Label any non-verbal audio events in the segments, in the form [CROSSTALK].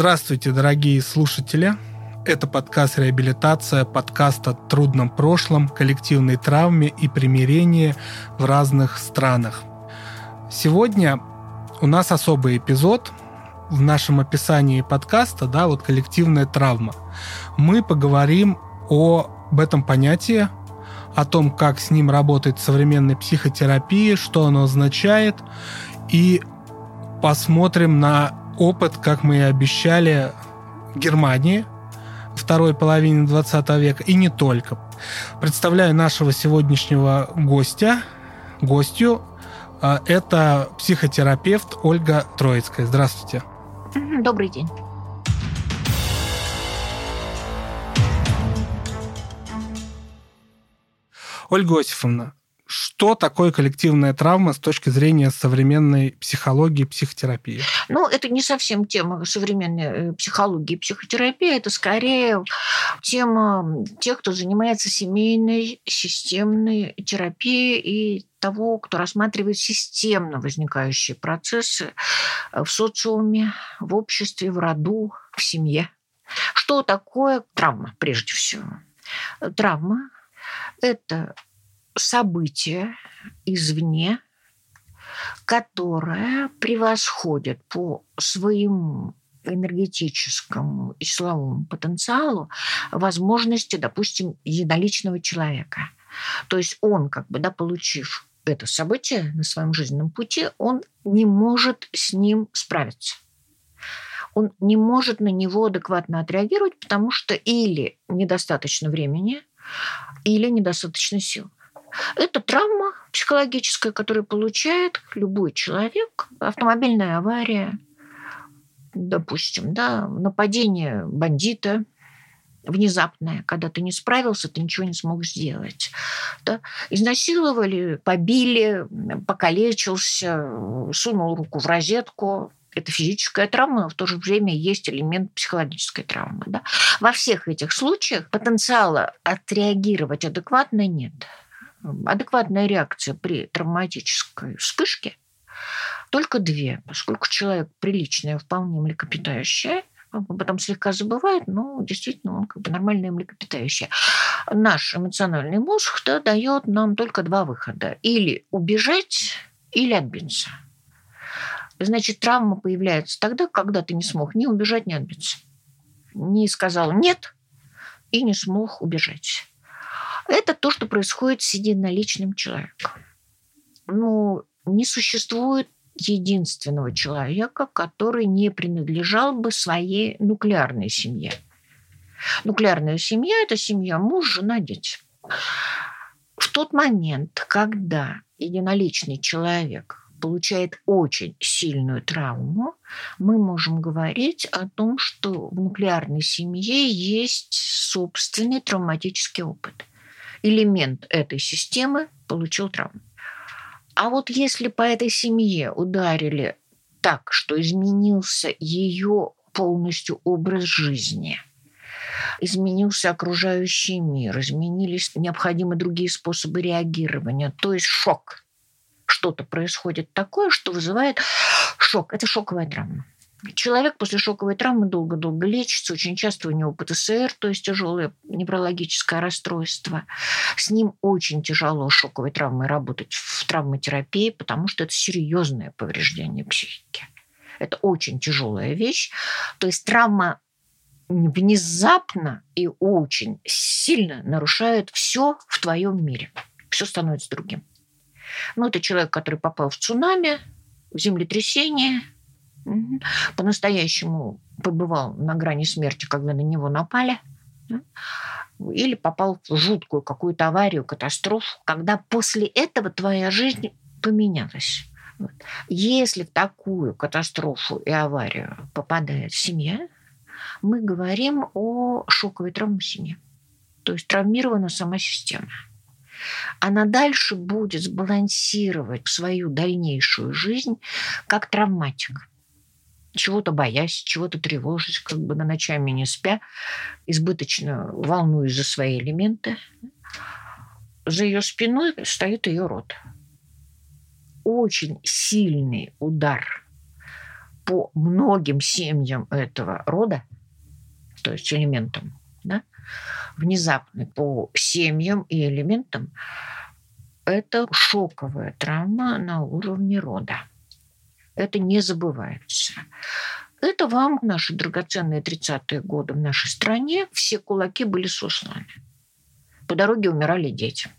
Здравствуйте, дорогие слушатели. Это подкаст «Реабилитация», подкаст о трудном прошлом, коллективной травме и примирении в разных странах. Сегодня у нас особый эпизод в нашем описании подкаста, да, вот коллективная травма. Мы поговорим об этом понятии, о том, как с ним работает современная психотерапия, что оно означает, и посмотрим на опыт, как мы и обещали, Германии второй половины 20 века, и не только. Представляю нашего сегодняшнего гостя, гостью. А, это психотерапевт Ольга Троицкая. Здравствуйте. Добрый день. Ольга Осифовна, что такое коллективная травма с точки зрения современной психологии психотерапии? Ну, это не совсем тема современной э, психологии психотерапии, это скорее тема тех, кто занимается семейной, системной терапией и того, кто рассматривает системно возникающие процессы э, в социуме, в обществе, в роду, в семье. Что такое травма, прежде всего? Травма – это событие извне, которое превосходит по своему энергетическому и силовому потенциалу возможности, допустим, единоличного человека. То есть он, как бы, да, получив это событие на своем жизненном пути, он не может с ним справиться. Он не может на него адекватно отреагировать, потому что или недостаточно времени, или недостаточно сил. Это травма психологическая, которую получает любой человек. Автомобильная авария, допустим, да, нападение бандита, внезапное, когда ты не справился, ты ничего не смог сделать. Да? Изнасиловали, побили, покалечился, сунул руку в розетку, это физическая травма, но в то же время есть элемент психологической травмы. Да? Во всех этих случаях потенциала отреагировать адекватно нет адекватная реакция при травматической вспышке только две, поскольку человек приличное, вполне млекопитающее, потом слегка забывает, но действительно он как бы нормальное млекопитающее. Наш эмоциональный мозг да, дает нам только два выхода. Или убежать, или отбиться. Значит, травма появляется тогда, когда ты не смог ни убежать, ни отбиться. Не сказал «нет» и не смог убежать. Это то, что происходит с единоличным человеком. Ну, не существует единственного человека, который не принадлежал бы своей нуклеарной семье. Нуклеарная семья – это семья муж, жена, дети. В тот момент, когда единоличный человек получает очень сильную травму, мы можем говорить о том, что в нуклеарной семье есть собственный травматический опыт элемент этой системы получил травму. А вот если по этой семье ударили так, что изменился ее полностью образ жизни, изменился окружающий мир, изменились необходимые другие способы реагирования, то есть шок. Что-то происходит такое, что вызывает шок. Это шоковая травма. Человек после шоковой травмы долго-долго лечится, очень часто у него ПТСР, то есть тяжелое неврологическое расстройство. С ним очень тяжело шоковой травмой работать в травматерапии, потому что это серьезное повреждение психики. Это очень тяжелая вещь. То есть травма внезапно и очень сильно нарушает все в твоем мире. Все становится другим. Ну, это человек, который попал в цунами, в землетрясение – по-настоящему побывал на грани смерти, когда на него напали, или попал в жуткую какую-то аварию, катастрофу, когда после этого твоя жизнь поменялась. Если в такую катастрофу и аварию попадает семья, мы говорим о шоковой травме семьи. То есть травмирована сама система. Она дальше будет сбалансировать свою дальнейшую жизнь как травматик чего-то боясь, чего-то тревожась, как бы на ночами не спя, избыточно волнуясь за свои элементы. За ее спиной стоит ее рот. Очень сильный удар по многим семьям этого рода, то есть элементам, да, внезапный по семьям и элементам, это шоковая травма на уровне рода. Это не забывается. Это вам, наши драгоценные 30-е годы в нашей стране, все кулаки были сосланы. По дороге умирали дети.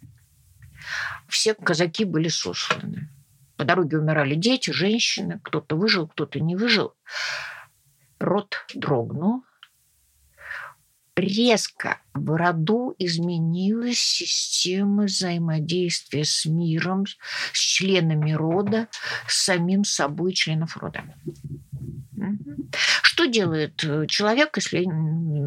Все казаки были сосланы. По дороге умирали дети, женщины. Кто-то выжил, кто-то не выжил. Рот дрогнул, резко в роду изменилась система взаимодействия с миром, с членами рода, с самим собой членов рода. Что делает э, человек, если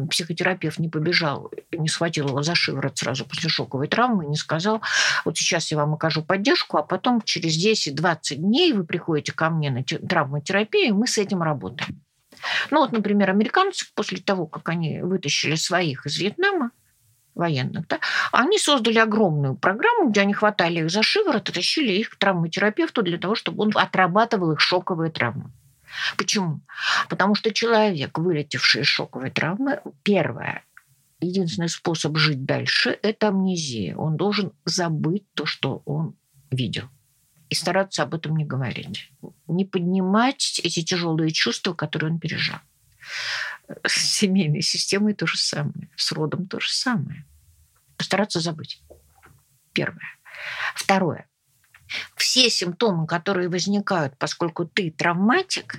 психотерапевт не побежал, не схватил его за шиворот сразу после шоковой травмы, не сказал, вот сейчас я вам окажу поддержку, а потом через 10-20 дней вы приходите ко мне на травматерапию, и мы с этим работаем. Ну вот, например, американцы после того, как они вытащили своих из Вьетнама, военных, да, они создали огромную программу, где они хватали их за шиворот тащили их к травматерапевту для того, чтобы он отрабатывал их шоковые травмы. Почему? Потому что человек, вылетевший из шоковой травмы, первое, единственный способ жить дальше – это амнезия. Он должен забыть то, что он видел и стараться об этом не говорить. Не поднимать эти тяжелые чувства, которые он пережил. С семейной системой то же самое, с родом то же самое. Постараться забыть. Первое. Второе. Все симптомы, которые возникают, поскольку ты травматик,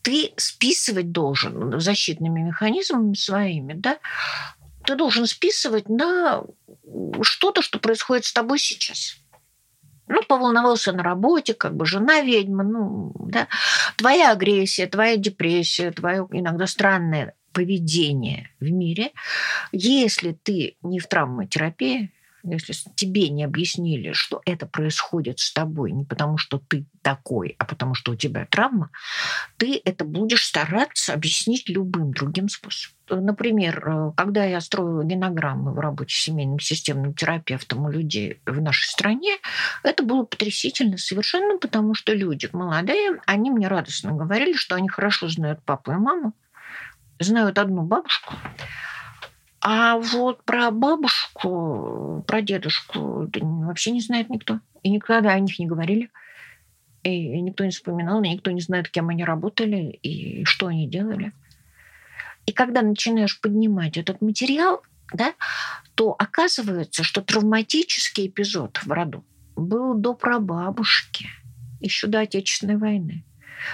ты списывать должен защитными механизмами своими, да, ты должен списывать на что-то, что происходит с тобой сейчас. Ну, поволновался на работе, как бы жена ведьма, ну, да. Твоя агрессия, твоя депрессия, твое иногда странное поведение в мире, если ты не в травматерапии, если тебе не объяснили, что это происходит с тобой не потому, что ты такой, а потому, что у тебя травма, ты это будешь стараться объяснить любым другим способом. Например, э, когда я строила генограммы в работе с семейным системным терапевтом у людей в нашей стране, это было потрясительно совершенно, потому что люди молодые, они мне радостно говорили, что они хорошо знают папу и маму, знают одну бабушку, а вот про бабушку, про дедушку вообще не знает никто. И никогда о них не говорили. И никто не вспоминал, и никто не знает, кем они работали и что они делали. И когда начинаешь поднимать этот материал, да, то оказывается, что травматический эпизод в роду был до прабабушки, еще до Отечественной войны.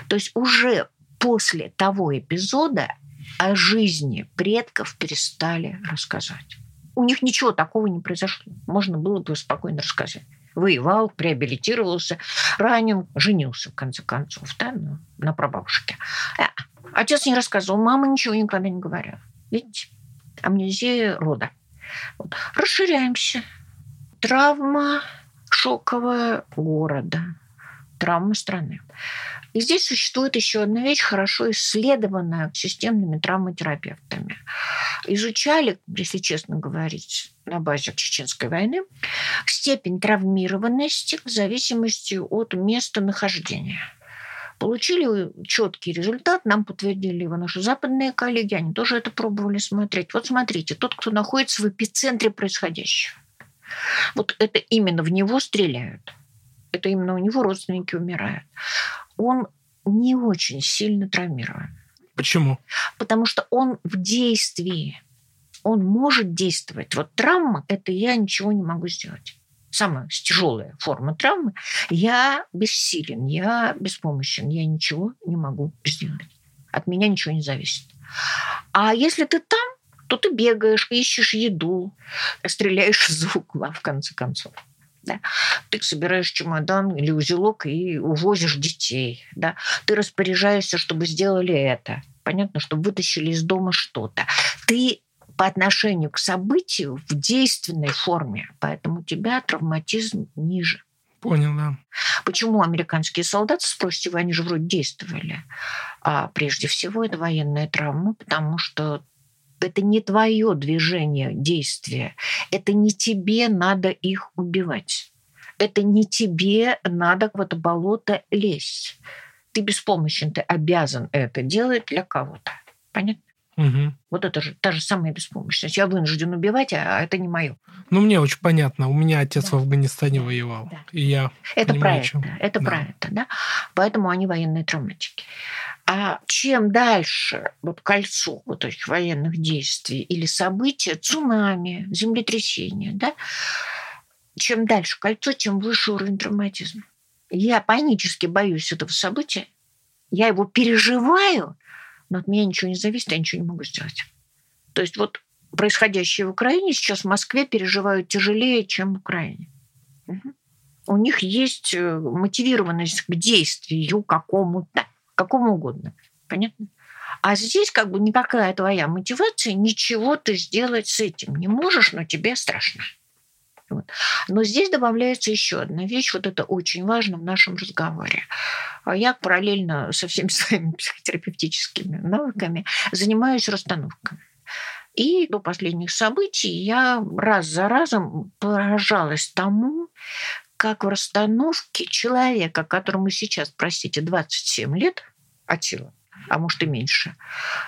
То есть уже после того эпизода о жизни предков перестали рассказать. У них ничего такого не произошло. Можно было бы спокойно рассказать. Воевал, реабилитировался, ранен, женился, в конце концов, да, на, на прабабушке. А, отец не рассказывал, мама ничего никогда не говорила. Видите? Амнезия рода. Вот. Расширяемся. Травма шоковая города. Травма страны. И здесь существует еще одна вещь, хорошо исследованная системными травматерапевтами. Изучали, если честно говорить, на базе Чеченской войны, степень травмированности в зависимости от места нахождения. Получили четкий результат, нам подтвердили его наши западные коллеги, они тоже это пробовали смотреть. Вот смотрите, тот, кто находится в эпицентре происходящего, вот это именно в него стреляют. Это именно у него родственники умирают он не очень сильно травмирован. Почему? Потому что он в действии. Он может действовать. Вот травма – это я ничего не могу сделать. Самая тяжелая форма травмы – я бессилен, я беспомощен, я ничего не могу сделать. От меня ничего не зависит. А если ты там, то ты бегаешь, ищешь еду, стреляешь из угла, в конце концов. Да? Ты собираешь чемодан или узелок и увозишь детей. Да? Ты распоряжаешься, чтобы сделали это. Понятно, чтобы вытащили из дома что-то. Ты по отношению к событию в действенной форме, поэтому у тебя травматизм ниже. Понял, да. Почему американские солдаты, спросите вы, они же вроде действовали. А прежде всего это военная травма, потому что это не твое движение, действие. Это не тебе надо их убивать. Это не тебе надо в это болото лезть. ты беспомощен, ты обязан это делать для кого-то. Понятно? Угу. Вот это же та же самая беспомощность. Я вынужден убивать, а это не мое. Ну, мне очень понятно. У меня отец да. в Афганистане воевал. Да. И я это понимаю, про это. Это да. про это, да. Поэтому они военные травматики. А чем дальше вот кольцо вот этих военных действий или события, цунами, землетрясения, да, чем дальше кольцо, тем выше уровень травматизма. Я панически боюсь этого события, я его переживаю, но от меня ничего не зависит, я ничего не могу сделать. То есть вот происходящее в Украине сейчас в Москве переживают тяжелее, чем в Украине. Угу. У них есть э, мотивированность к действию какому-то, какому угодно. Понятно? А здесь как бы никакая твоя мотивация, ничего ты сделать с этим не можешь, но тебе страшно. Вот. Но здесь добавляется еще одна вещь, вот это очень важно в нашем разговоре. А я параллельно со всеми [LAUGHS] своими психотерапевтическими навыками занимаюсь расстановками. И до последних событий я раз за разом поражалась тому, как в расстановке человека, которому сейчас, простите, 27 лет от силы, а может и меньше,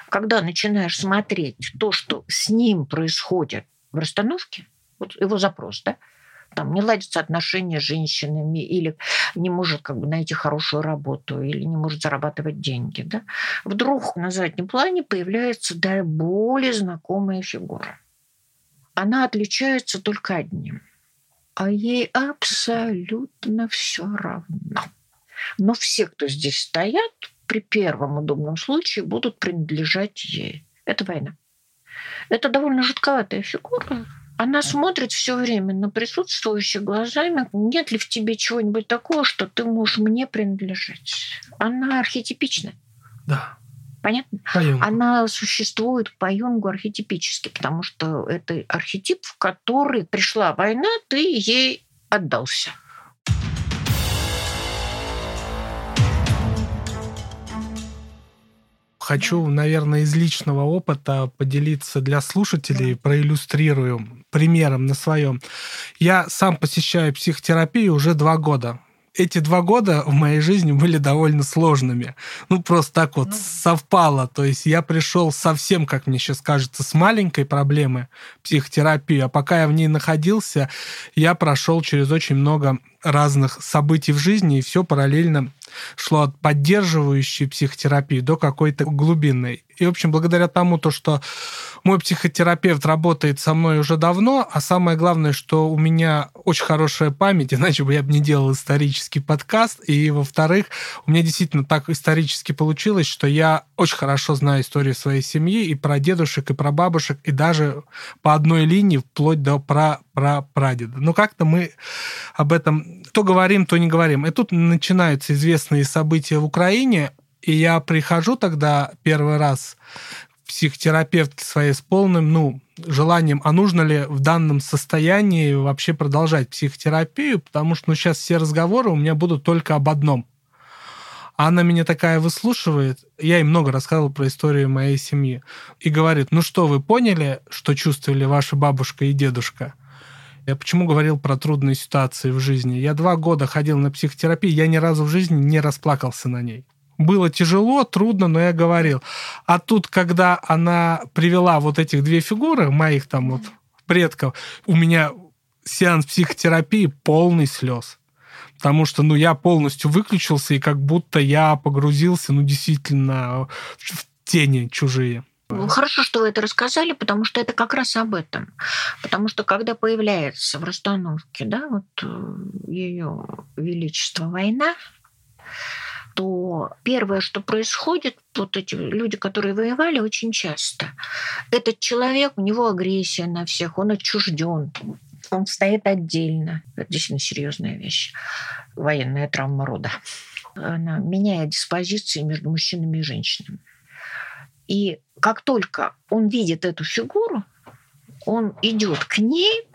когда начинаешь смотреть то, что с ним происходит в расстановке, вот его запрос, да, там не ладятся отношения с женщинами или не может как бы найти хорошую работу или не может зарабатывать деньги, да, вдруг на заднем плане появляется да, более знакомая фигура. Она отличается только одним. А ей абсолютно все равно. Но все, кто здесь стоят, при первом удобном случае будут принадлежать ей. Это война. Это довольно жутковатая фигура, она смотрит все время на присутствующих глазами. Нет ли в тебе чего-нибудь такого, что ты можешь мне принадлежать? Она архетипична. Да. Понятно? По Юнгу. Она существует по Юнгу архетипически, потому что это архетип, в который пришла война, ты ей отдался. Хочу, наверное, из личного опыта поделиться для слушателей, проиллюстрирую примером на своем. Я сам посещаю психотерапию уже два года эти два года в моей жизни были довольно сложными. Ну, просто так вот ну. совпало. То есть я пришел совсем, как мне сейчас кажется, с маленькой проблемы психотерапии, а пока я в ней находился, я прошел через очень много разных событий в жизни, и все параллельно шло от поддерживающей психотерапии до какой-то глубинной. И, в общем, благодаря тому, то, что мой психотерапевт работает со мной уже давно, а самое главное, что у меня очень хорошая память, [LAUGHS] иначе бы я бы не делал исторический подкаст. И, во-вторых, у меня действительно так исторически получилось, что я очень хорошо знаю историю своей семьи и про дедушек, и про бабушек, и даже по одной линии вплоть до про про прадеда. Но как-то мы об этом то говорим, то не говорим. И тут начинаются известные события в Украине, и я прихожу тогда первый раз психотерапевт своей с полным, ну, желанием, а нужно ли в данном состоянии вообще продолжать психотерапию, потому что, ну, сейчас все разговоры у меня будут только об одном. Она меня такая выслушивает, я ей много рассказывал про историю моей семьи, и говорит, ну что, вы поняли, что чувствовали ваша бабушка и дедушка? Я почему говорил про трудные ситуации в жизни? Я два года ходил на психотерапию, я ни разу в жизни не расплакался на ней было тяжело, трудно, но я говорил. А тут, когда она привела вот этих две фигуры, моих там вот предков, у меня сеанс психотерапии полный слез. Потому что, ну, я полностью выключился, и как будто я погрузился, ну, действительно, в тени чужие. Хорошо, что вы это рассказали, потому что это как раз об этом. Потому что когда появляется в расстановке, да, вот э, ее величество война, то первое, что происходит, вот эти люди, которые воевали очень часто, этот человек, у него агрессия на всех, он отчужден, он стоит отдельно. Это действительно серьезная вещь. Военная травма рода. Она меняет диспозиции между мужчинами и женщинами. И как только он видит эту фигуру, он идет к ней,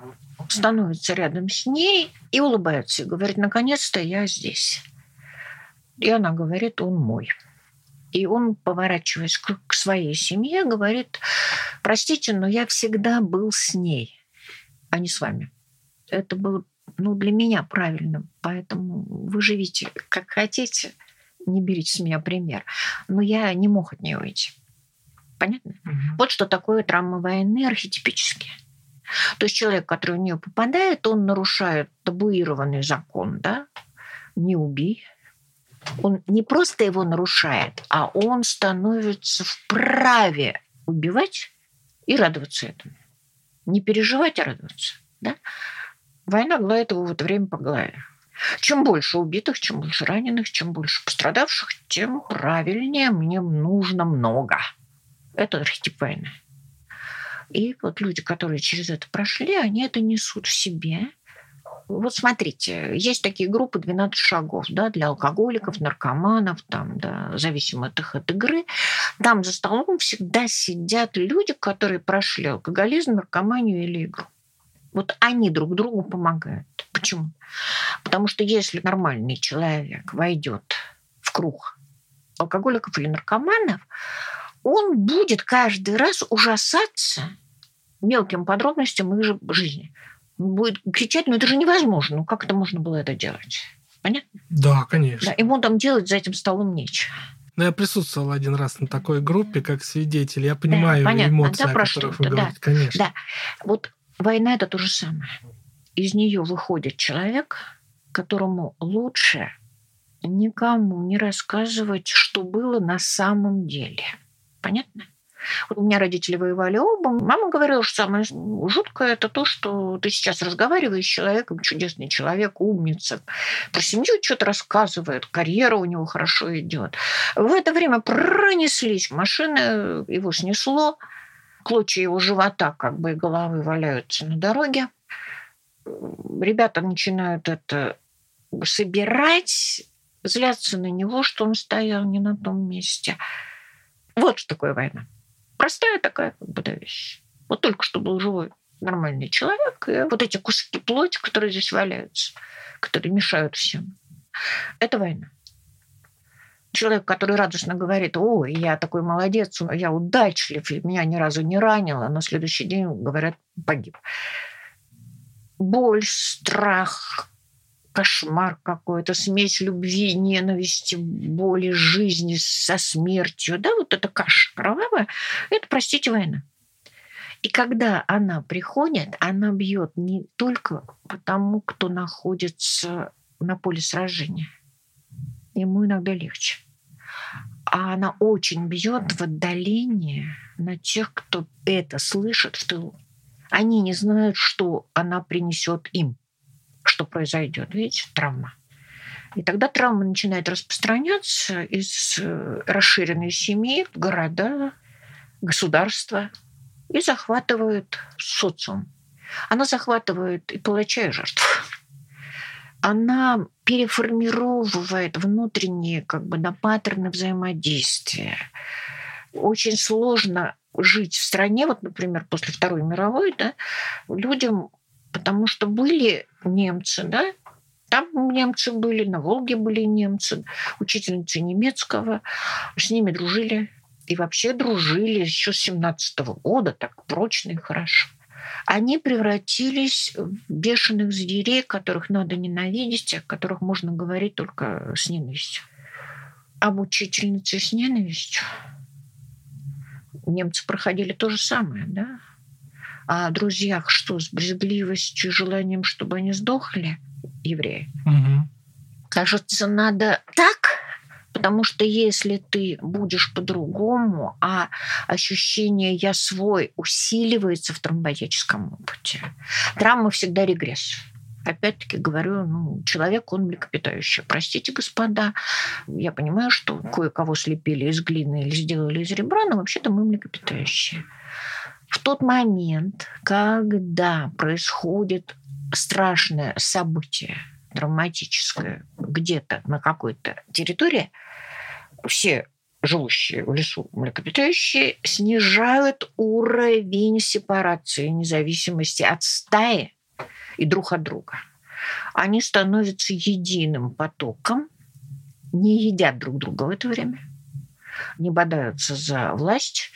становится рядом с ней и улыбается и говорит, наконец-то я здесь. И она говорит, он мой. И он, поворачиваясь к, своей семье, говорит, простите, но я всегда был с ней, а не с вами. Это было ну, для меня правильно. Поэтому вы живите как хотите. не берите с меня пример, но я не мог от нее уйти. Понятно? Угу. Вот что такое травма войны архетипически. То есть человек, который в нее попадает, он нарушает табуированный закон, да? Не убей. Он не просто его нарушает, а он становится вправе убивать и радоваться этому. Не переживать, а радоваться. Да? Война гладит его в это время по голове. Чем больше убитых, чем больше раненых, чем больше пострадавших, тем правильнее мне нужно много. Это архетип войны. И вот люди, которые через это прошли, они это несут в себе. Вот смотрите, есть такие группы 12 шагов да, для алкоголиков, наркоманов, там, да, зависимых от игры. Там за столом всегда сидят люди, которые прошли алкоголизм, наркоманию или игру. Вот они друг другу помогают. Почему? Потому что если нормальный человек войдет в круг алкоголиков или наркоманов, он будет каждый раз ужасаться мелким подробностям их же жизни. Он будет кричать, ну это же невозможно, ну как это можно было это делать? Понятно? Да, конечно. Да, ему там делать за этим столом нечего. Но я присутствовал один раз на такой группе, как свидетель. Я понимаю да, эмоции, да, о которых вы говорите, да, конечно. Да. Вот Война – это то же самое. Из нее выходит человек, которому лучше никому не рассказывать, что было на самом деле. Понятно? Вот у меня родители воевали оба. Мама говорила, что самое жуткое это то, что ты сейчас разговариваешь с человеком, чудесный человек, умница, про семью что-то рассказывает, карьера у него хорошо идет. В это время пронеслись машины, его снесло, клочья его живота как бы и головы валяются на дороге. Ребята начинают это собирать, зляться на него, что он стоял не на том месте. Вот что такое война. Простая такая как бы, да, вещь. Вот только что был живой нормальный человек, и вот эти куски плоти, которые здесь валяются, которые мешают всем. Это война человек, который радостно говорит, ой, я такой молодец, я удачлив, и меня ни разу не ранило, на следующий день, говорят, погиб. Боль, страх, кошмар какой-то, смесь любви, ненависти, боли, жизни со смертью. Да, вот эта каша кровавая, это, простите, война. И когда она приходит, она бьет не только по тому, кто находится на поле сражения – ему иногда легче. А она очень бьет в отдалении на тех, кто это слышит в тылу. Они не знают, что она принесет им, что произойдет. Видите, травма. И тогда травма начинает распространяться из э, расширенной семьи города, государства и захватывает социум. Она захватывает и палача, и жертву она переформировывает внутренние как бы, на паттерны взаимодействия. Очень сложно жить в стране, вот, например, после Второй мировой, да, людям, потому что были немцы, да, там немцы были, на Волге были немцы, учительницы немецкого, с ними дружили. И вообще дружили еще с 17 -го года, так прочно и хорошо они превратились в бешеных зверей, которых надо ненавидеть, о которых можно говорить только с ненавистью. Об учительнице с ненавистью немцы проходили то же самое, да? О друзьях что, с брезгливостью, желанием, чтобы они сдохли, евреи? Угу. Кажется, надо так Потому что если ты будешь по-другому, а ощущение «я свой» усиливается в травматическом опыте, травма всегда регресс. Опять-таки говорю, ну, человек, он млекопитающий. Простите, господа, я понимаю, что кое-кого слепили из глины или сделали из ребра, но вообще-то мы млекопитающие. В тот момент, когда происходит страшное событие, травматическое где-то на какой-то территории, все живущие в лесу млекопитающие снижают уровень сепарации независимости от стаи и друг от друга. Они становятся единым потоком, не едят друг друга в это время, не бодаются за власть,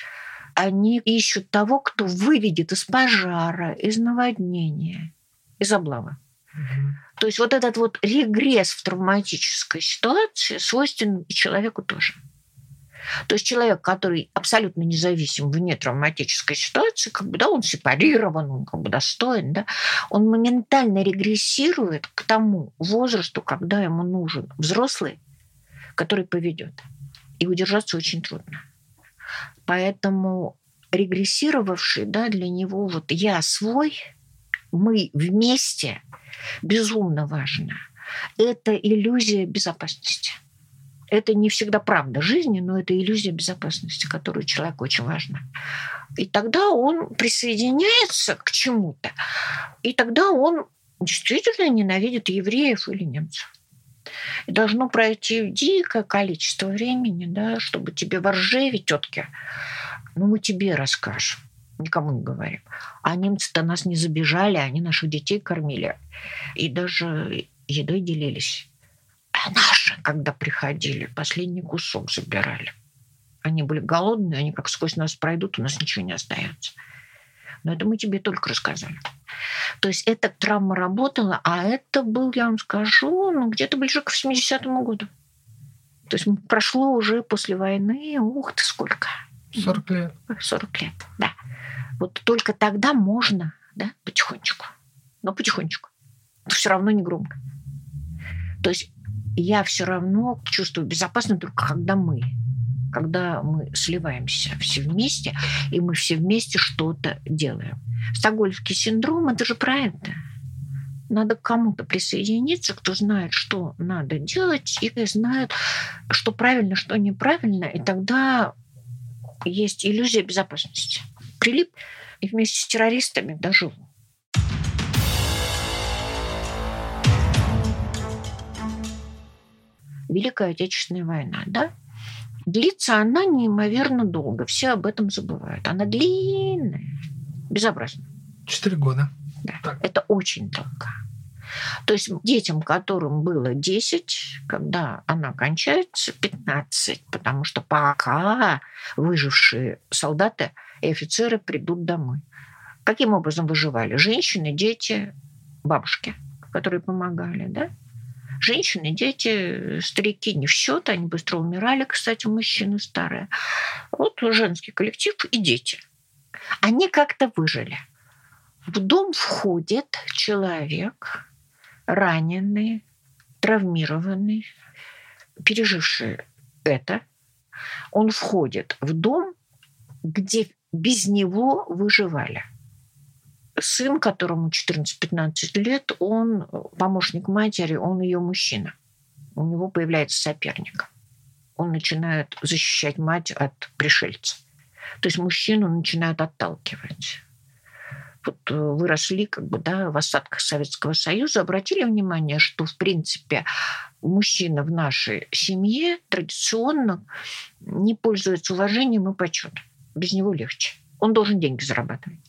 они ищут того, кто выведет из пожара, из наводнения, из облавы. То есть вот этот вот регресс в травматической ситуации свойственен и человеку тоже. То есть человек, который абсолютно независим вне травматической ситуации, как бы, да, он сепарирован, он как бы достоин, да, он моментально регрессирует к тому возрасту, когда ему нужен взрослый, который поведет. И удержаться очень трудно. Поэтому регрессировавший, да, для него вот я свой, мы вместе, безумно важно. Это иллюзия безопасности – это не всегда правда жизни, но это иллюзия безопасности, которую человеку очень важна. И тогда он присоединяется к чему-то, и тогда он действительно ненавидит евреев или немцев. И должно пройти дикое количество времени, да, чтобы тебе во ржеве, тетки, ну мы тебе расскажем, никому не говорим. А немцы-то нас не забежали, они наших детей кормили. И даже едой делились. А наши, когда приходили, последний кусок забирали. Они были голодные, они как сквозь нас пройдут, у нас ничего не остается. Но это мы тебе только рассказали. То есть эта травма работала, а это был, я вам скажу, ну, где-то ближе к 70-му году. То есть прошло уже после войны, ух ты, сколько? 40 лет. 40 лет, да. Вот только тогда можно, да, потихонечку. Но потихонечку. Но все равно не громко. То есть я все равно чувствую безопасно только когда мы когда мы сливаемся все вместе, и мы все вместе что-то делаем. Стокгольмский синдром – это же про это. Надо к кому-то присоединиться, кто знает, что надо делать, и знает, что правильно, что неправильно, и тогда есть иллюзия безопасности. Прилип и вместе с террористами доживу. Великая Отечественная война, да? Длится она неимоверно долго. Все об этом забывают. Она длинная, безобразно. Четыре года. Да. Так. Это очень долго. То есть детям, которым было 10, когда она кончается, 15, потому что пока выжившие солдаты и офицеры придут домой. Каким образом выживали? Женщины, дети, бабушки, которые помогали, да? Женщины, дети, старики не в счет, они быстро умирали, кстати, мужчины старые. Вот женский коллектив и дети. Они как-то выжили. В дом входит человек, раненый, травмированный, переживший это. Он входит в дом, где без него выживали – сын, которому 14-15 лет, он помощник матери, он ее мужчина. У него появляется соперник. Он начинает защищать мать от пришельца. То есть мужчину начинают отталкивать. Вот э, выросли как бы, да, в осадках Советского Союза, обратили внимание, что, в принципе, мужчина в нашей семье традиционно не пользуется уважением и почетом. Без него легче. Он должен деньги зарабатывать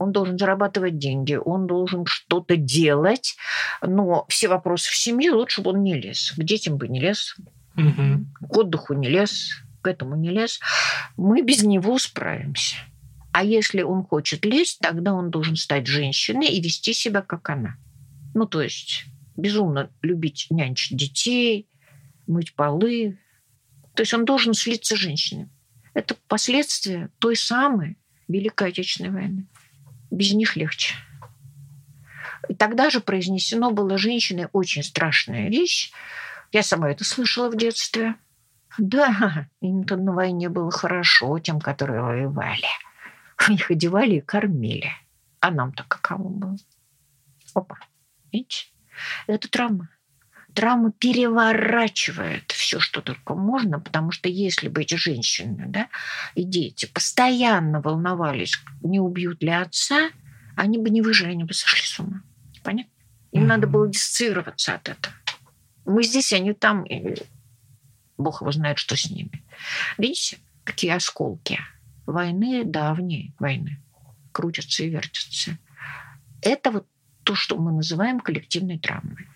он должен зарабатывать деньги, он должен что-то делать, но все вопросы в семье лучше бы он не лез. К детям бы не лез, угу. к отдыху не лез, к этому не лез. Мы без него справимся. А если он хочет лезть, тогда он должен стать женщиной и вести себя как она. Ну, то есть безумно любить нянчить детей, мыть полы. То есть он должен слиться с женщиной. Это последствия той самой Великой Отечественной войны без них легче. И тогда же произнесено было женщиной очень страшная вещь. Я сама это слышала в детстве. Да, им-то на войне было хорошо, тем, которые воевали. Их одевали и кормили. А нам-то каково было? Опа, видите? Это травма. Травма переворачивает все, что только можно, потому что если бы эти женщины да, и дети постоянно волновались, не убьют ли отца, они бы не выжили, они бы сошли с ума. Понятно? Им mm-hmm. надо было диссоциироваться от этого. Мы здесь, они там, и Бог его знает, что с ними. Видите, какие осколки войны, давней войны, крутятся и вертятся. Это вот то, что мы называем коллективной травмой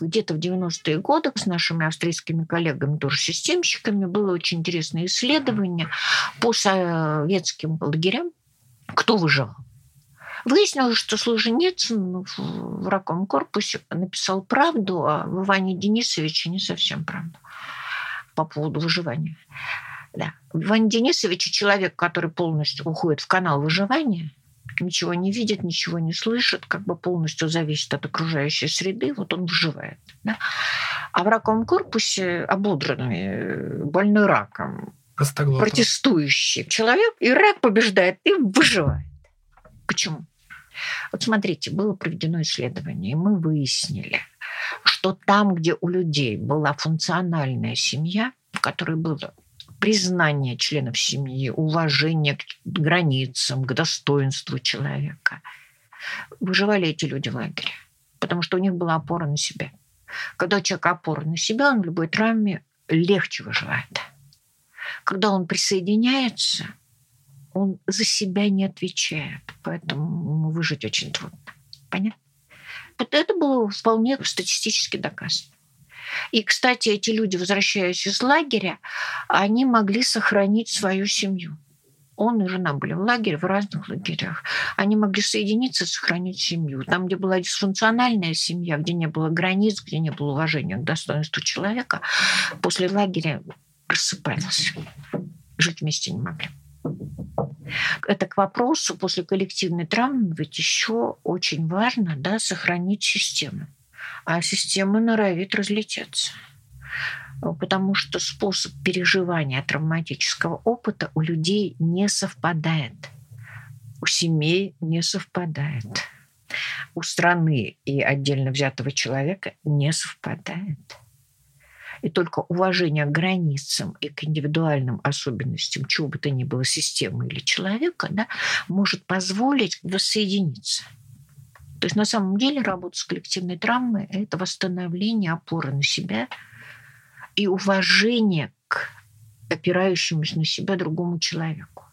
где-то в 90-е годы с нашими австрийскими коллегами, тоже системщиками, было очень интересное исследование по советским лагерям, кто выживал. Выяснилось, что Солженицын в раковом корпусе написал правду, а в Иване Денисовиче не совсем правду по поводу выживания. Да. Иван Денисович человек, который полностью уходит в канал выживания, ничего не видит, ничего не слышит, как бы полностью зависит от окружающей среды, вот он выживает. Да? А в раковом корпусе ободранный, больной раком, протестующий человек, и рак побеждает и выживает. Почему? Вот смотрите, было проведено исследование, и мы выяснили, что там, где у людей была функциональная семья, в которой было признание членов семьи, уважение к границам, к достоинству человека, выживали эти люди в лагере, потому что у них была опора на себя. Когда у человека на себя, он в любой травме легче выживает. Когда он присоединяется, он за себя не отвечает, поэтому ему выжить очень трудно. Понятно? Вот это было вполне статистически доказано. И, кстати, эти люди, возвращаясь из лагеря, они могли сохранить свою семью. Он и жена были в лагере, в разных лагерях. Они могли соединиться, сохранить семью. Там, где была дисфункциональная семья, где не было границ, где не было уважения к достоинству человека, после лагеря рассыпались. Жить вместе не могли. Это к вопросу после коллективной травмы ведь еще очень важно да, сохранить систему. А система норовит разлететься. Потому что способ переживания травматического опыта у людей не совпадает. У семей не совпадает. У страны и отдельно взятого человека не совпадает. И только уважение к границам и к индивидуальным особенностям чего бы то ни было системы или человека да, может позволить воссоединиться. То есть на самом деле работа с коллективной травмой – это восстановление опоры на себя и уважение к опирающемуся на себя другому человеку.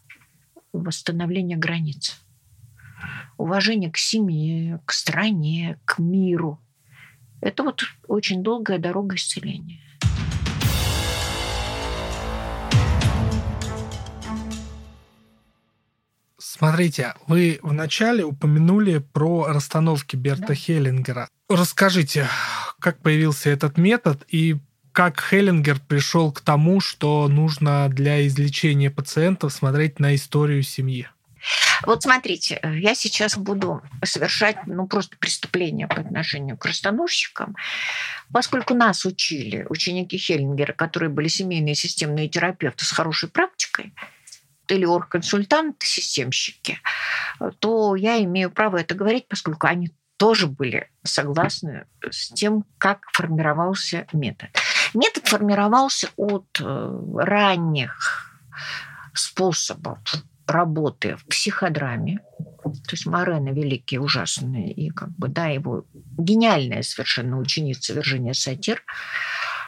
Восстановление границ. Уважение к семье, к стране, к миру. Это вот очень долгая дорога исцеления. Смотрите, вы вначале упомянули про расстановки Берта да. Хеллингера. Расскажите, как появился этот метод и как Хеллингер пришел к тому, что нужно для излечения пациентов смотреть на историю семьи? Вот смотрите, я сейчас буду совершать ну, просто преступление по отношению к расстановщикам, поскольку нас учили ученики Хеллингера, которые были семейные системные терапевты с хорошей практикой, или оргконсультанты, системщики, то я имею право это говорить, поскольку они тоже были согласны с тем, как формировался метод. Метод формировался от э, ранних способов работы в психодраме. То есть Морена великий, ужасный, и как бы, да, его гениальная совершенно ученица Виржиния Сатир –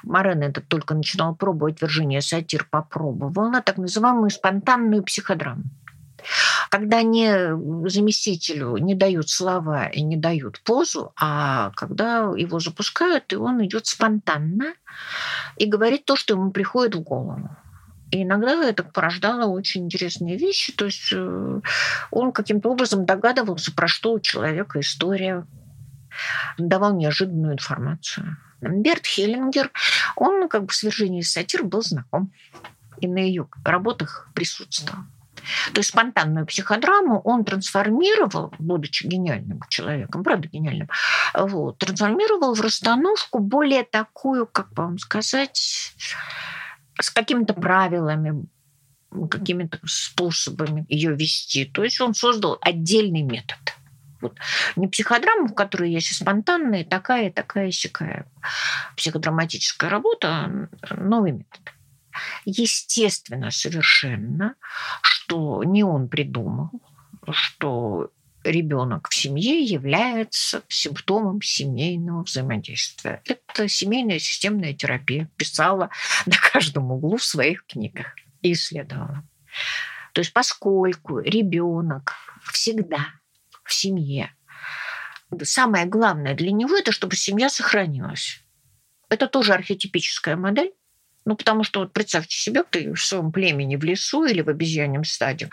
Морен это только начинал пробовать, Виржиния Сатир попробовала, так называемую спонтанную психодраму. Когда не заместителю не дают слова и не дают позу, а когда его запускают, и он идет спонтанно и говорит то, что ему приходит в голову. И иногда это порождало очень интересные вещи. То есть э, он каким-то образом догадывался, про что у человека история, давал неожиданную информацию. Берт Хеллингер, он как бы с Вирджинией Сатир был знаком и на ее работах присутствовал. То есть спонтанную психодраму он трансформировал, будучи гениальным человеком, правда гениальным, вот, трансформировал в расстановку более такую, как вам сказать, с какими-то правилами, какими-то способами ее вести. То есть он создал отдельный метод – вот не психодрама, в которой есть спонтанная, такая, такая, сякая. Психодраматическая работа, новый метод. Естественно, совершенно, что не он придумал, что ребенок в семье является симптомом семейного взаимодействия. Это семейная системная терапия. Писала [LAUGHS] на каждом углу в своих книгах и исследовала. То есть поскольку ребенок всегда в семье. Самое главное для него это, чтобы семья сохранилась. Это тоже архетипическая модель. Ну, потому что вот представьте себе, ты в своем племени в лесу или в обезьяньем стаде,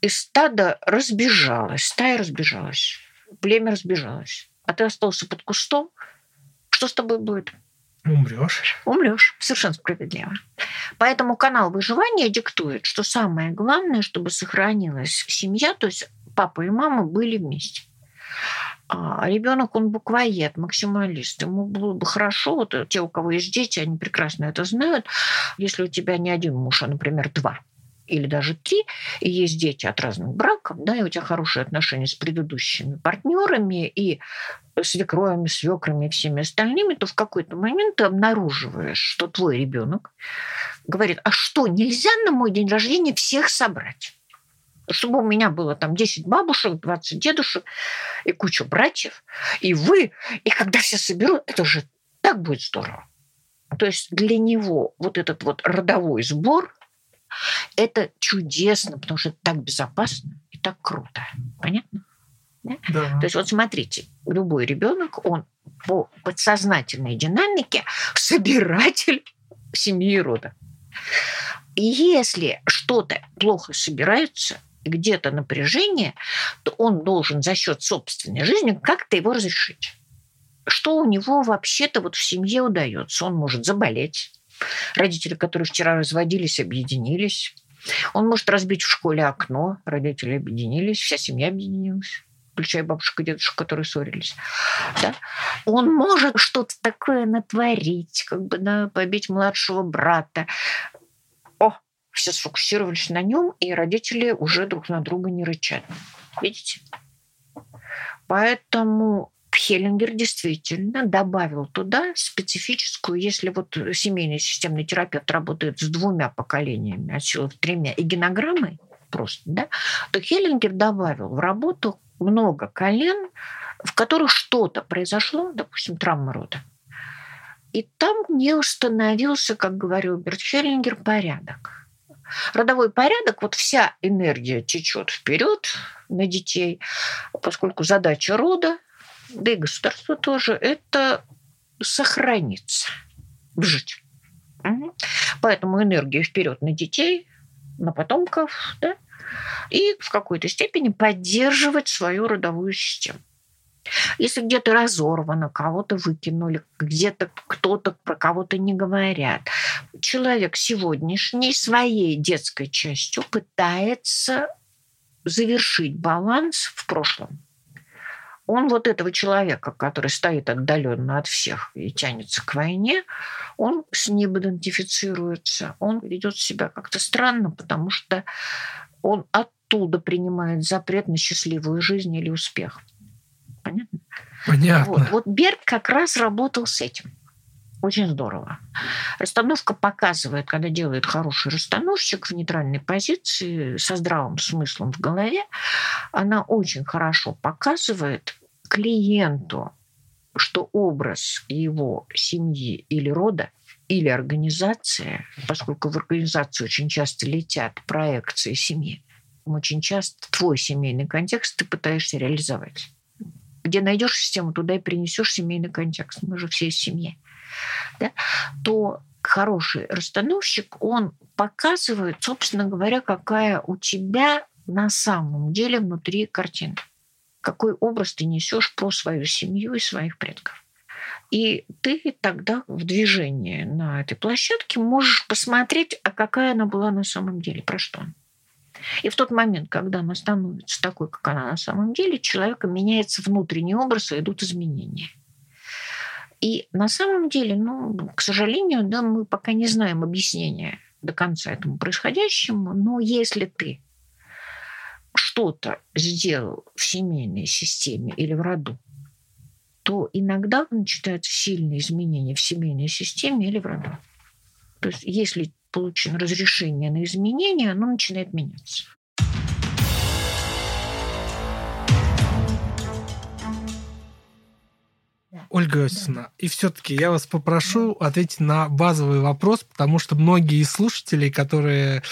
и стадо разбежалось, стая разбежалась, племя разбежалось, а ты остался под кустом, что с тобой будет? Умрешь. Умрешь. Совершенно справедливо. Поэтому канал выживания диктует, что самое главное, чтобы сохранилась семья, то есть папа и мама были вместе. А ребенок, он буквоед, максималист. Ему было бы хорошо, вот те, у кого есть дети, они прекрасно это знают, если у тебя не один муж, а, например, два или даже три, и есть дети от разных браков, да, и у тебя хорошие отношения с предыдущими партнерами и свекровями, свекрами и всеми остальными, то в какой-то момент ты обнаруживаешь, что твой ребенок говорит, а что, нельзя на мой день рождения всех собрать? Чтобы у меня было там 10 бабушек, 20 дедушек и куча братьев, и вы, и когда все соберут, это же так будет здорово. То есть для него вот этот вот родовой сбор – это чудесно, потому что это так безопасно и так круто. Понятно? Да? Да. То есть вот смотрите, любой ребенок, он по подсознательной динамике собиратель семьи и рода. И если что-то плохо собирается, где-то напряжение, то он должен за счет собственной жизни как-то его разрешить. Что у него вообще-то вот в семье удается? Он может заболеть. Родители, которые вчера разводились, объединились. Он может разбить в школе окно, родители объединились, вся семья объединилась включая бабушек и дедушек, которые ссорились. Да? Он может что-то такое натворить, как бы да, побить младшего брата все сфокусировались на нем, и родители уже друг на друга не рычат. Видите? Поэтому Хеллингер действительно добавил туда специфическую, если вот семейный системный терапевт работает с двумя поколениями, от силы в тремя, и генограммой просто, да, то Хеллингер добавил в работу много колен, в которых что-то произошло, допустим, травма рода. И там не установился, как говорил Берт Хеллингер, порядок родовой порядок, вот вся энергия течет вперед на детей, поскольку задача рода, да и государства тоже, это сохраниться, выжить. Угу. Поэтому энергия вперед на детей, на потомков, да, и в какой-то степени поддерживать свою родовую систему. Если где-то разорвано, кого-то выкинули, где-то кто-то про кого-то не говорят, человек сегодняшней своей детской частью пытается завершить баланс в прошлом. Он вот этого человека, который стоит отдаленно от всех и тянется к войне, он с ним идентифицируется. Он ведет себя как-то странно, потому что он оттуда принимает запрет на счастливую жизнь или успех. Понятно? Вот, вот Берг как раз работал с этим. Очень здорово. Расстановка показывает, когда делает хороший расстановщик в нейтральной позиции со здравым смыслом в голове, она очень хорошо показывает клиенту, что образ его семьи или рода или организация, поскольку в организацию очень часто летят проекции семьи, очень часто твой семейный контекст ты пытаешься реализовать где найдешь систему, туда и принесешь семейный контекст. Мы же все из семьи. Да? То хороший расстановщик, он показывает, собственно говоря, какая у тебя на самом деле внутри картина. Какой образ ты несешь про свою семью и своих предков. И ты тогда в движении на этой площадке можешь посмотреть, а какая она была на самом деле, про что она. И в тот момент, когда она становится такой, как она на самом деле, человека меняется внутренний образ, и идут изменения. И на самом деле, ну, к сожалению, да, мы пока не знаем объяснения до конца этому происходящему, но если ты что-то сделал в семейной системе или в роду, то иногда начинаются сильные изменения в семейной системе или в роду. То есть если получено разрешение на изменение, оно начинает меняться. Ольга Иосифовна, и все-таки я вас попрошу ответить на базовый вопрос, потому что многие из слушателей, которые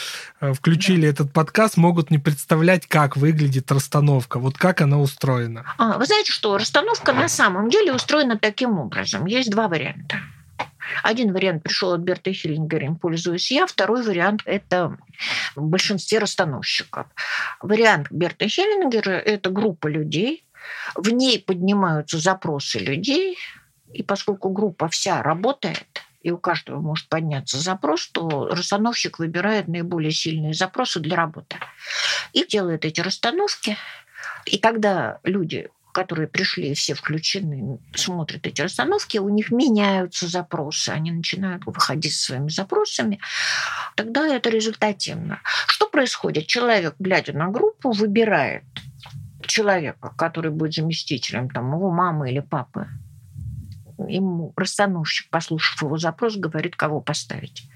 э, включили да. этот подкаст, могут не представлять, как выглядит расстановка, вот как она устроена. А, вы знаете, что расстановка на самом деле устроена таким образом. Есть два варианта. Один вариант пришел от Берта Хиллингера, им пользуюсь я. Второй вариант – это в большинстве расстановщиков. Вариант Берта Хиллингера – это группа людей, в ней поднимаются запросы людей, и поскольку группа вся работает, и у каждого может подняться запрос, то расстановщик выбирает наиболее сильные запросы для работы и делает эти расстановки. И когда люди которые пришли, все включены, смотрят эти расстановки, у них меняются запросы, они начинают выходить со своими запросами, тогда это результативно. Что происходит? Человек, глядя на группу, выбирает человека, который будет заместителем там, его мамы или папы. Ему расстановщик, послушав его запрос, говорит, кого поставить.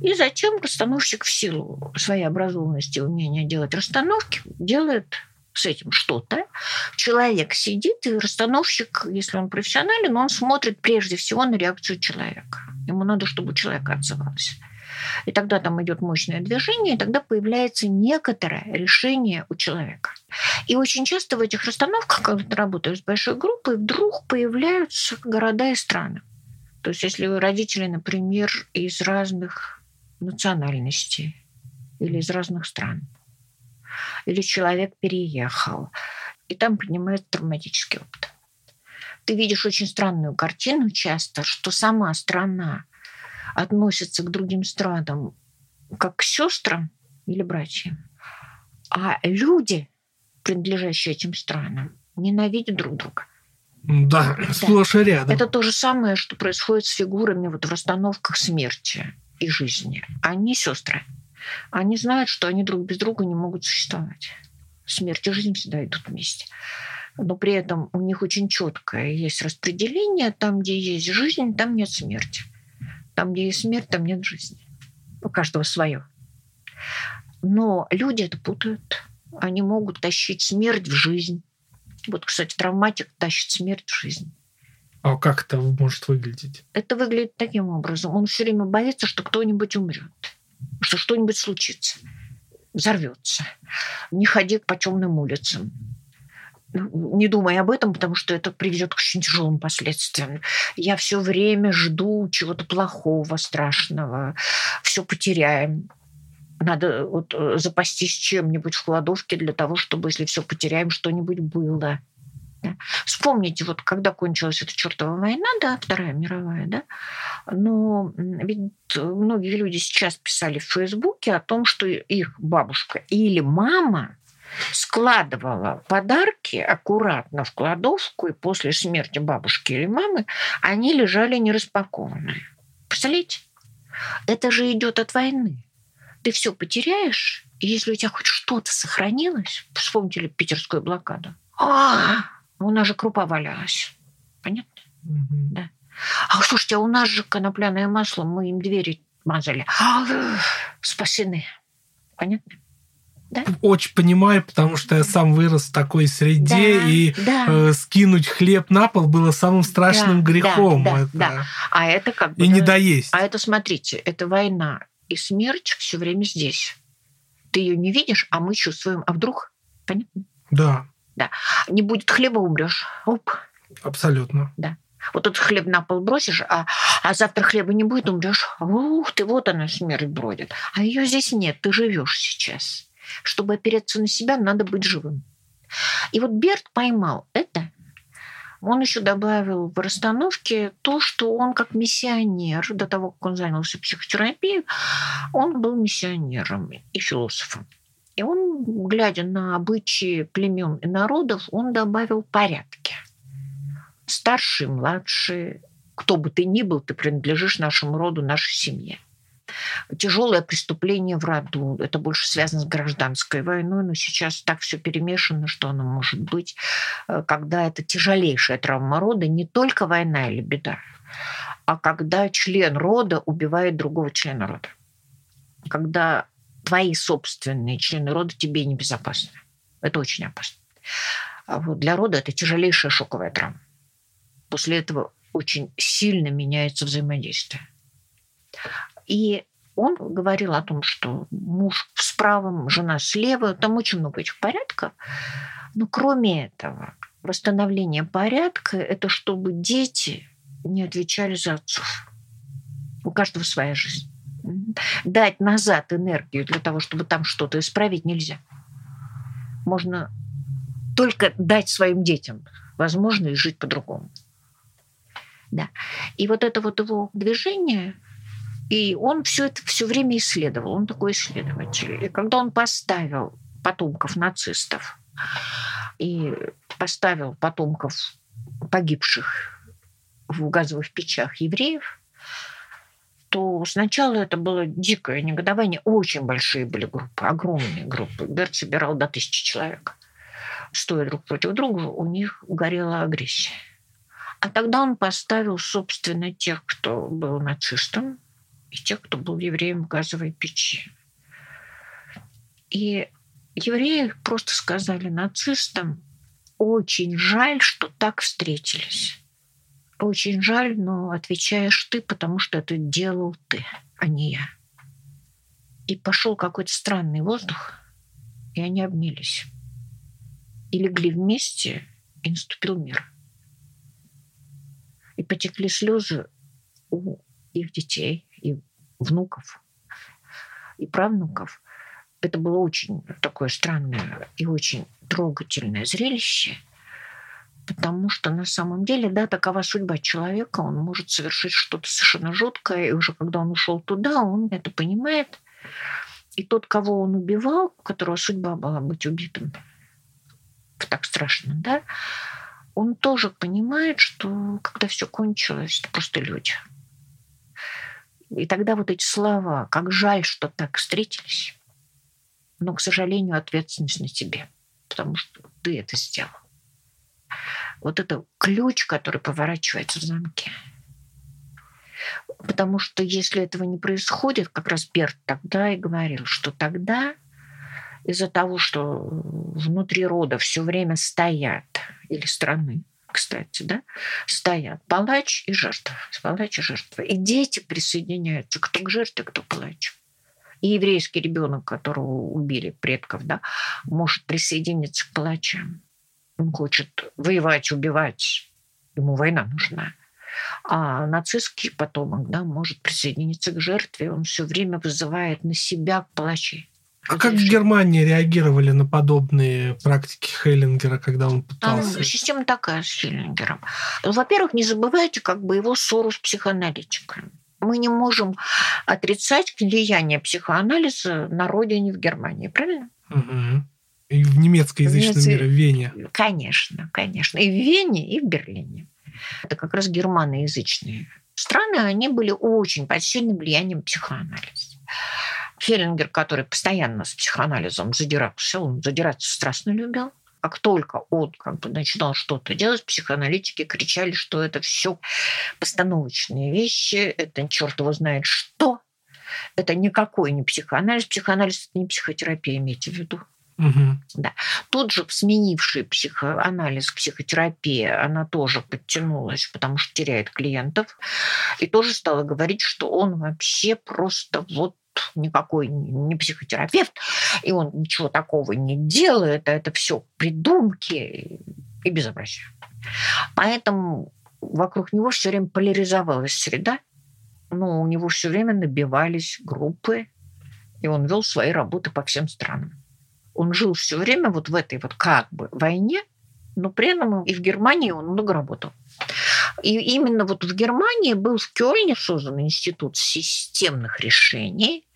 И затем расстановщик в силу своей образованности, умения делать расстановки, делает с этим что-то. Человек сидит, и расстановщик, если он профессионален, он смотрит прежде всего на реакцию человека. Ему надо, чтобы у человека отзывалось. И тогда там идет мощное движение, и тогда появляется некоторое решение у человека. И очень часто в этих расстановках, когда ты работаешь с большой группой, вдруг появляются города и страны. То есть если родители, например, из разных национальностей или из разных стран, или человек переехал, и там принимает травматический опыт. Ты видишь очень странную картину часто, что сама страна относится к другим странам как к сестрам или братьям, а люди, принадлежащие этим странам, ненавидят друг друга. Да, да, сплошь и рядом. Это то же самое, что происходит с фигурами вот в расстановках смерти и жизни. Они сестры. Они знают, что они друг без друга не могут существовать. Смерть и жизнь всегда идут вместе. Но при этом у них очень четкое есть распределение. Там, где есть жизнь, там нет смерти. Там, где есть смерть, там нет жизни. У каждого свое. Но люди это путают. Они могут тащить смерть в жизнь. Вот, кстати, травматик тащит смерть в жизнь. А как это может выглядеть? Это выглядит таким образом. Он все время боится, что кто-нибудь умрет что что-нибудь случится, взорвется. Не ходи по темным улицам. Не думай об этом, потому что это приведет к очень тяжелым последствиям. Я все время жду чего-то плохого, страшного. Все потеряем. Надо вот э, запастись чем-нибудь в кладовке для того, чтобы, если все потеряем, что-нибудь было. Да. Вспомните, вот когда кончилась эта чертова война, да, Вторая мировая, да, но ведь многие люди сейчас писали в Фейсбуке о том, что их бабушка или мама складывала подарки аккуратно в кладовку, и после смерти бабушки или мамы они лежали нераспакованные. Представляете? Это же идет от войны. Ты все потеряешь, и если у тебя хоть что-то сохранилось, вспомните ли питерскую блокаду, а, у нас же крупа валялась. Понятно? Угу. Да. А слушайте, а у нас же конопляное масло, мы им двери мазали. А, спасены. Понятно? Да? Очень понимаю, потому что я сам вырос в такой среде, да, и да. Э, скинуть хлеб на пол было самым страшным да, грехом. Да, это. да. А это как бы... И не доесть. А это, смотрите, это война. И смерть все время здесь. Ты ее не видишь, а мы чувствуем. А вдруг? Понятно? Да. Да. Не будет хлеба, умрешь. Оп. Абсолютно. Да. Вот тут хлеб на пол бросишь, а, а завтра хлеба не будет, умрешь. Ух ты, вот она смерть бродит. А ее здесь нет, ты живешь сейчас. Чтобы опереться на себя, надо быть живым. И вот Берт поймал это. Он еще добавил в расстановке то, что он как миссионер, до того, как он занялся психотерапией, он был миссионером и философом. И он, глядя на обычаи племен и народов, он добавил порядки. Старшие, младшие, кто бы ты ни был, ты принадлежишь нашему роду, нашей семье. Тяжелое преступление в роду. Это больше связано с гражданской войной, но сейчас так все перемешано, что оно может быть, э, когда это тяжелейшая травма рода, не только война или беда, а когда член рода убивает другого члена рода. Когда твои собственные члены рода тебе небезопасны. Это очень опасно. А вот для рода это тяжелейшая шоковая травма. После этого очень сильно меняется взаимодействие. И он говорил о том, что муж справа, жена слева, там очень много этих порядков. Но кроме этого, восстановление порядка – это чтобы дети не отвечали за отцов. У каждого своя жизнь. Дать назад энергию для того, чтобы там что-то исправить, нельзя. Можно только дать своим детям возможность жить по-другому. Да. И вот это вот его движение, и он все это все время исследовал. Он такой исследователь. И когда он поставил потомков нацистов и поставил потомков погибших в газовых печах евреев, то сначала это было дикое негодование. Очень большие были группы, огромные группы. Берт собирал до тысячи человек. Стоя друг против друга, у них горела агрессия. А тогда он поставил, собственно, тех, кто был нацистом, и тех, кто был евреем в газовой печи. И евреи просто сказали нацистам, очень жаль, что так встретились. Очень жаль, но отвечаешь ты, потому что это делал ты, а не я. И пошел какой-то странный воздух, и они обнялись. И легли вместе, и наступил мир. И потекли слезы у их детей и внуков, и правнуков. Это было очень такое странное и очень трогательное зрелище, потому что на самом деле, да, такова судьба человека, он может совершить что-то совершенно жуткое, и уже когда он ушел туда, он это понимает. И тот, кого он убивал, у которого судьба была быть убитым, так страшно, да, он тоже понимает, что когда все кончилось, это просто люди. И тогда вот эти слова, как жаль, что так встретились, но, к сожалению, ответственность на тебе, потому что ты это сделал. Вот это ключ, который поворачивается в замке. Потому что если этого не происходит, как раз Берт тогда и говорил, что тогда из-за того, что внутри рода все время стоят, или страны, кстати, да, стоят палач и жертва, палач и жертва. И дети присоединяются, кто к жертве, кто к палачу. И еврейский ребенок, которого убили предков, да, может присоединиться к палачам. Он хочет воевать, убивать. Ему война нужна. А нацистский потомок да, может присоединиться к жертве. Он все время вызывает на себя палачей. А как в Германии реагировали на подобные практики Хейлингера, когда он пытался? Там система такая с Хейлингером. Во-первых, не забывайте как бы его ссору с психоаналитиком мы не можем отрицать влияние психоанализа на родине в Германии, правильно? Угу. И в немецкоязычном Немец... мире, в Вене. Конечно, конечно. И в Вене, и в Берлине. Это как раз германоязычные страны, они были очень под сильным влиянием психоанализа. Хеллингер, который постоянно с психоанализом задирался, он задираться страстно любил, как только он как бы начинал что-то делать, психоаналитики кричали, что это все постановочные вещи, это черт его знает что. Это никакой не психоанализ. Психоанализ – это не психотерапия, имейте в виду. Угу. Да. Тут же сменивший психоанализ, психотерапия, она тоже подтянулась, потому что теряет клиентов. И тоже стала говорить, что он вообще просто вот никакой не психотерапевт, и он ничего такого не делает, а это все придумки и безобразие. Поэтому вокруг него все время поляризовалась среда, но у него все время набивались группы, и он вел свои работы по всем странам. Он жил все время вот в этой вот как бы войне, но при этом и в Германии он много работал. И именно вот в Германии был в Кёльне создан институт системных решений,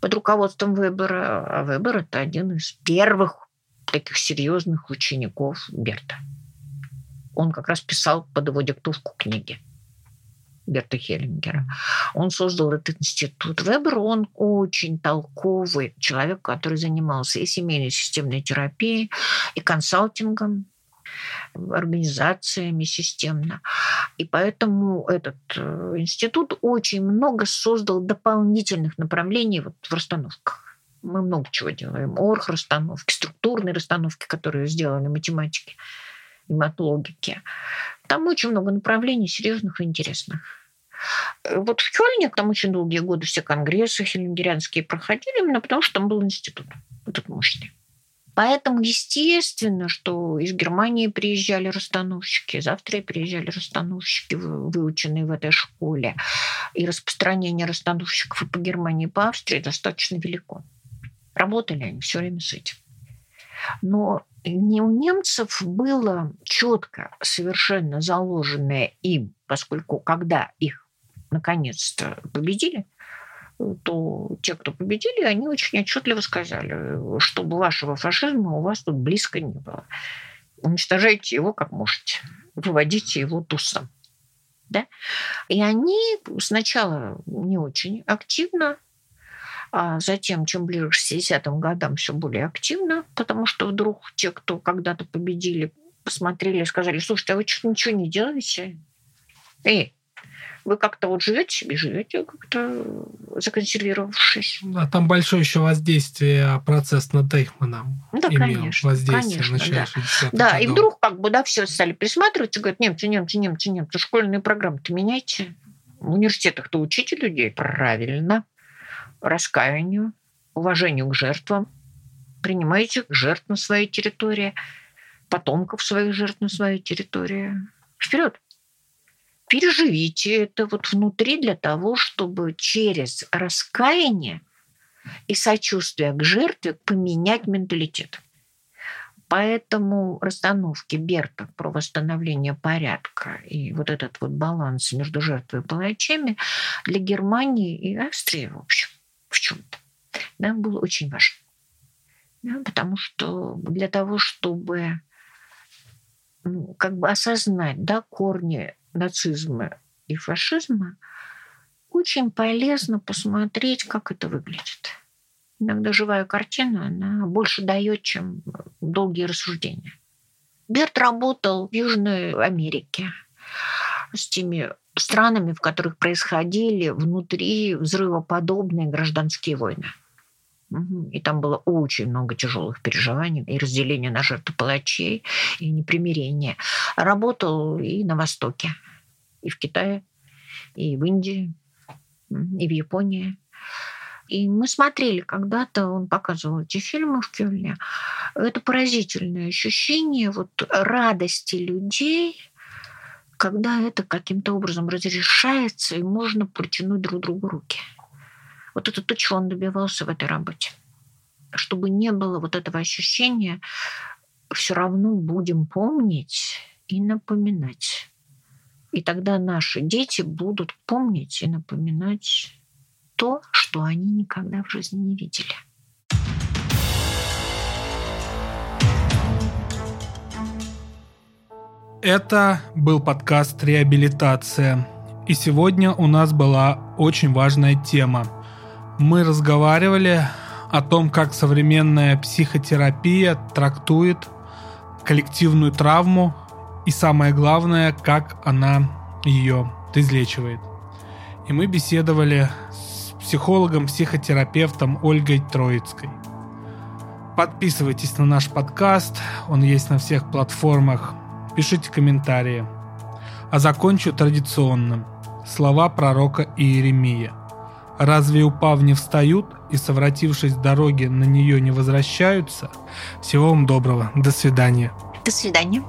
под руководством Вебера. А Вебер – это один из первых таких серьезных учеников Берта. Он как раз писал под его диктовку книги. Берта Хеллингера. Он создал этот институт. Вебер, он очень толковый человек, который занимался и семейной системной терапией, и консалтингом, организациями системно. И поэтому этот э, институт очень много создал дополнительных направлений вот в расстановках. Мы много чего делаем. Орг-расстановки, структурные расстановки, которые сделали математики и матлогики. Там очень много направлений серьезных и интересных. Э, вот в Кёльне там очень долгие годы все конгрессы хеллингерианские проходили, именно потому что там был институт, этот мощный. Поэтому, естественно, что из Германии приезжали расстановщики, из Австрии приезжали расстановщики, выученные в этой школе. И распространение расстановщиков и по Германии, и по Австрии достаточно велико. Работали они все время с этим. Но не у немцев было четко совершенно заложенное им, поскольку когда их наконец-то победили, то те, кто победили, они очень отчетливо сказали, чтобы вашего фашизма у вас тут близко не было. Уничтожайте его как можете, выводите его тусом. Да? И они сначала не очень активно, а затем, чем ближе к 60-м годам, все более активно, потому что вдруг те, кто когда-то победили, посмотрели и сказали, слушайте, а вы что ничего не делаете? Эй, вы как-то вот живете себе, живете как-то законсервировавшись. Да, там большое еще воздействие процесс над Эйхманом да, имел конечно, воздействие конечно, да. да, и вдруг как бы, да, все стали присматриваться, говорят, немцы, немцы, немцы, немцы, школьные программы-то меняйте. В университетах-то учите людей правильно, раскаянию, уважению к жертвам, принимайте жертв на своей территории, потомков своих жертв на своей территории. Вперед! Переживите это вот внутри для того, чтобы через раскаяние и сочувствие к жертве поменять менталитет. Поэтому расстановки Берта про восстановление порядка и вот этот вот баланс между жертвой и палачами для Германии и Австрии, в общем, в чем-то, да, был очень важен. Да, потому что для того, чтобы ну, как бы осознать да, корни нацизма и фашизма, очень полезно посмотреть, как это выглядит. Иногда живая картина, она больше дает, чем долгие рассуждения. Берт работал в Южной Америке с теми странами, в которых происходили внутри взрывоподобные гражданские войны. И там было очень много тяжелых переживаний, и разделения на жертву палачей, и непримирения. Работал и на Востоке, и в Китае, и в Индии, и в Японии. И мы смотрели когда-то, он показывал эти фильмы в Кёльне. Это поразительное ощущение вот радости людей, когда это каким-то образом разрешается, и можно протянуть друг другу руки. Вот это то, чего он добивался в этой работе. Чтобы не было вот этого ощущения, все равно будем помнить и напоминать. И тогда наши дети будут помнить и напоминать то, что они никогда в жизни не видели. Это был подкаст «Реабилитация». И сегодня у нас была очень важная тема – мы разговаривали о том, как современная психотерапия трактует коллективную травму и самое главное, как она ее излечивает. И мы беседовали с психологом-психотерапевтом Ольгой Троицкой. Подписывайтесь на наш подкаст, он есть на всех платформах. Пишите комментарии. А закончу традиционным. Слова пророка Иеремия. Разве упав не встают и, совратившись дороги, на нее не возвращаются? Всего вам доброго. До свидания. До свидания.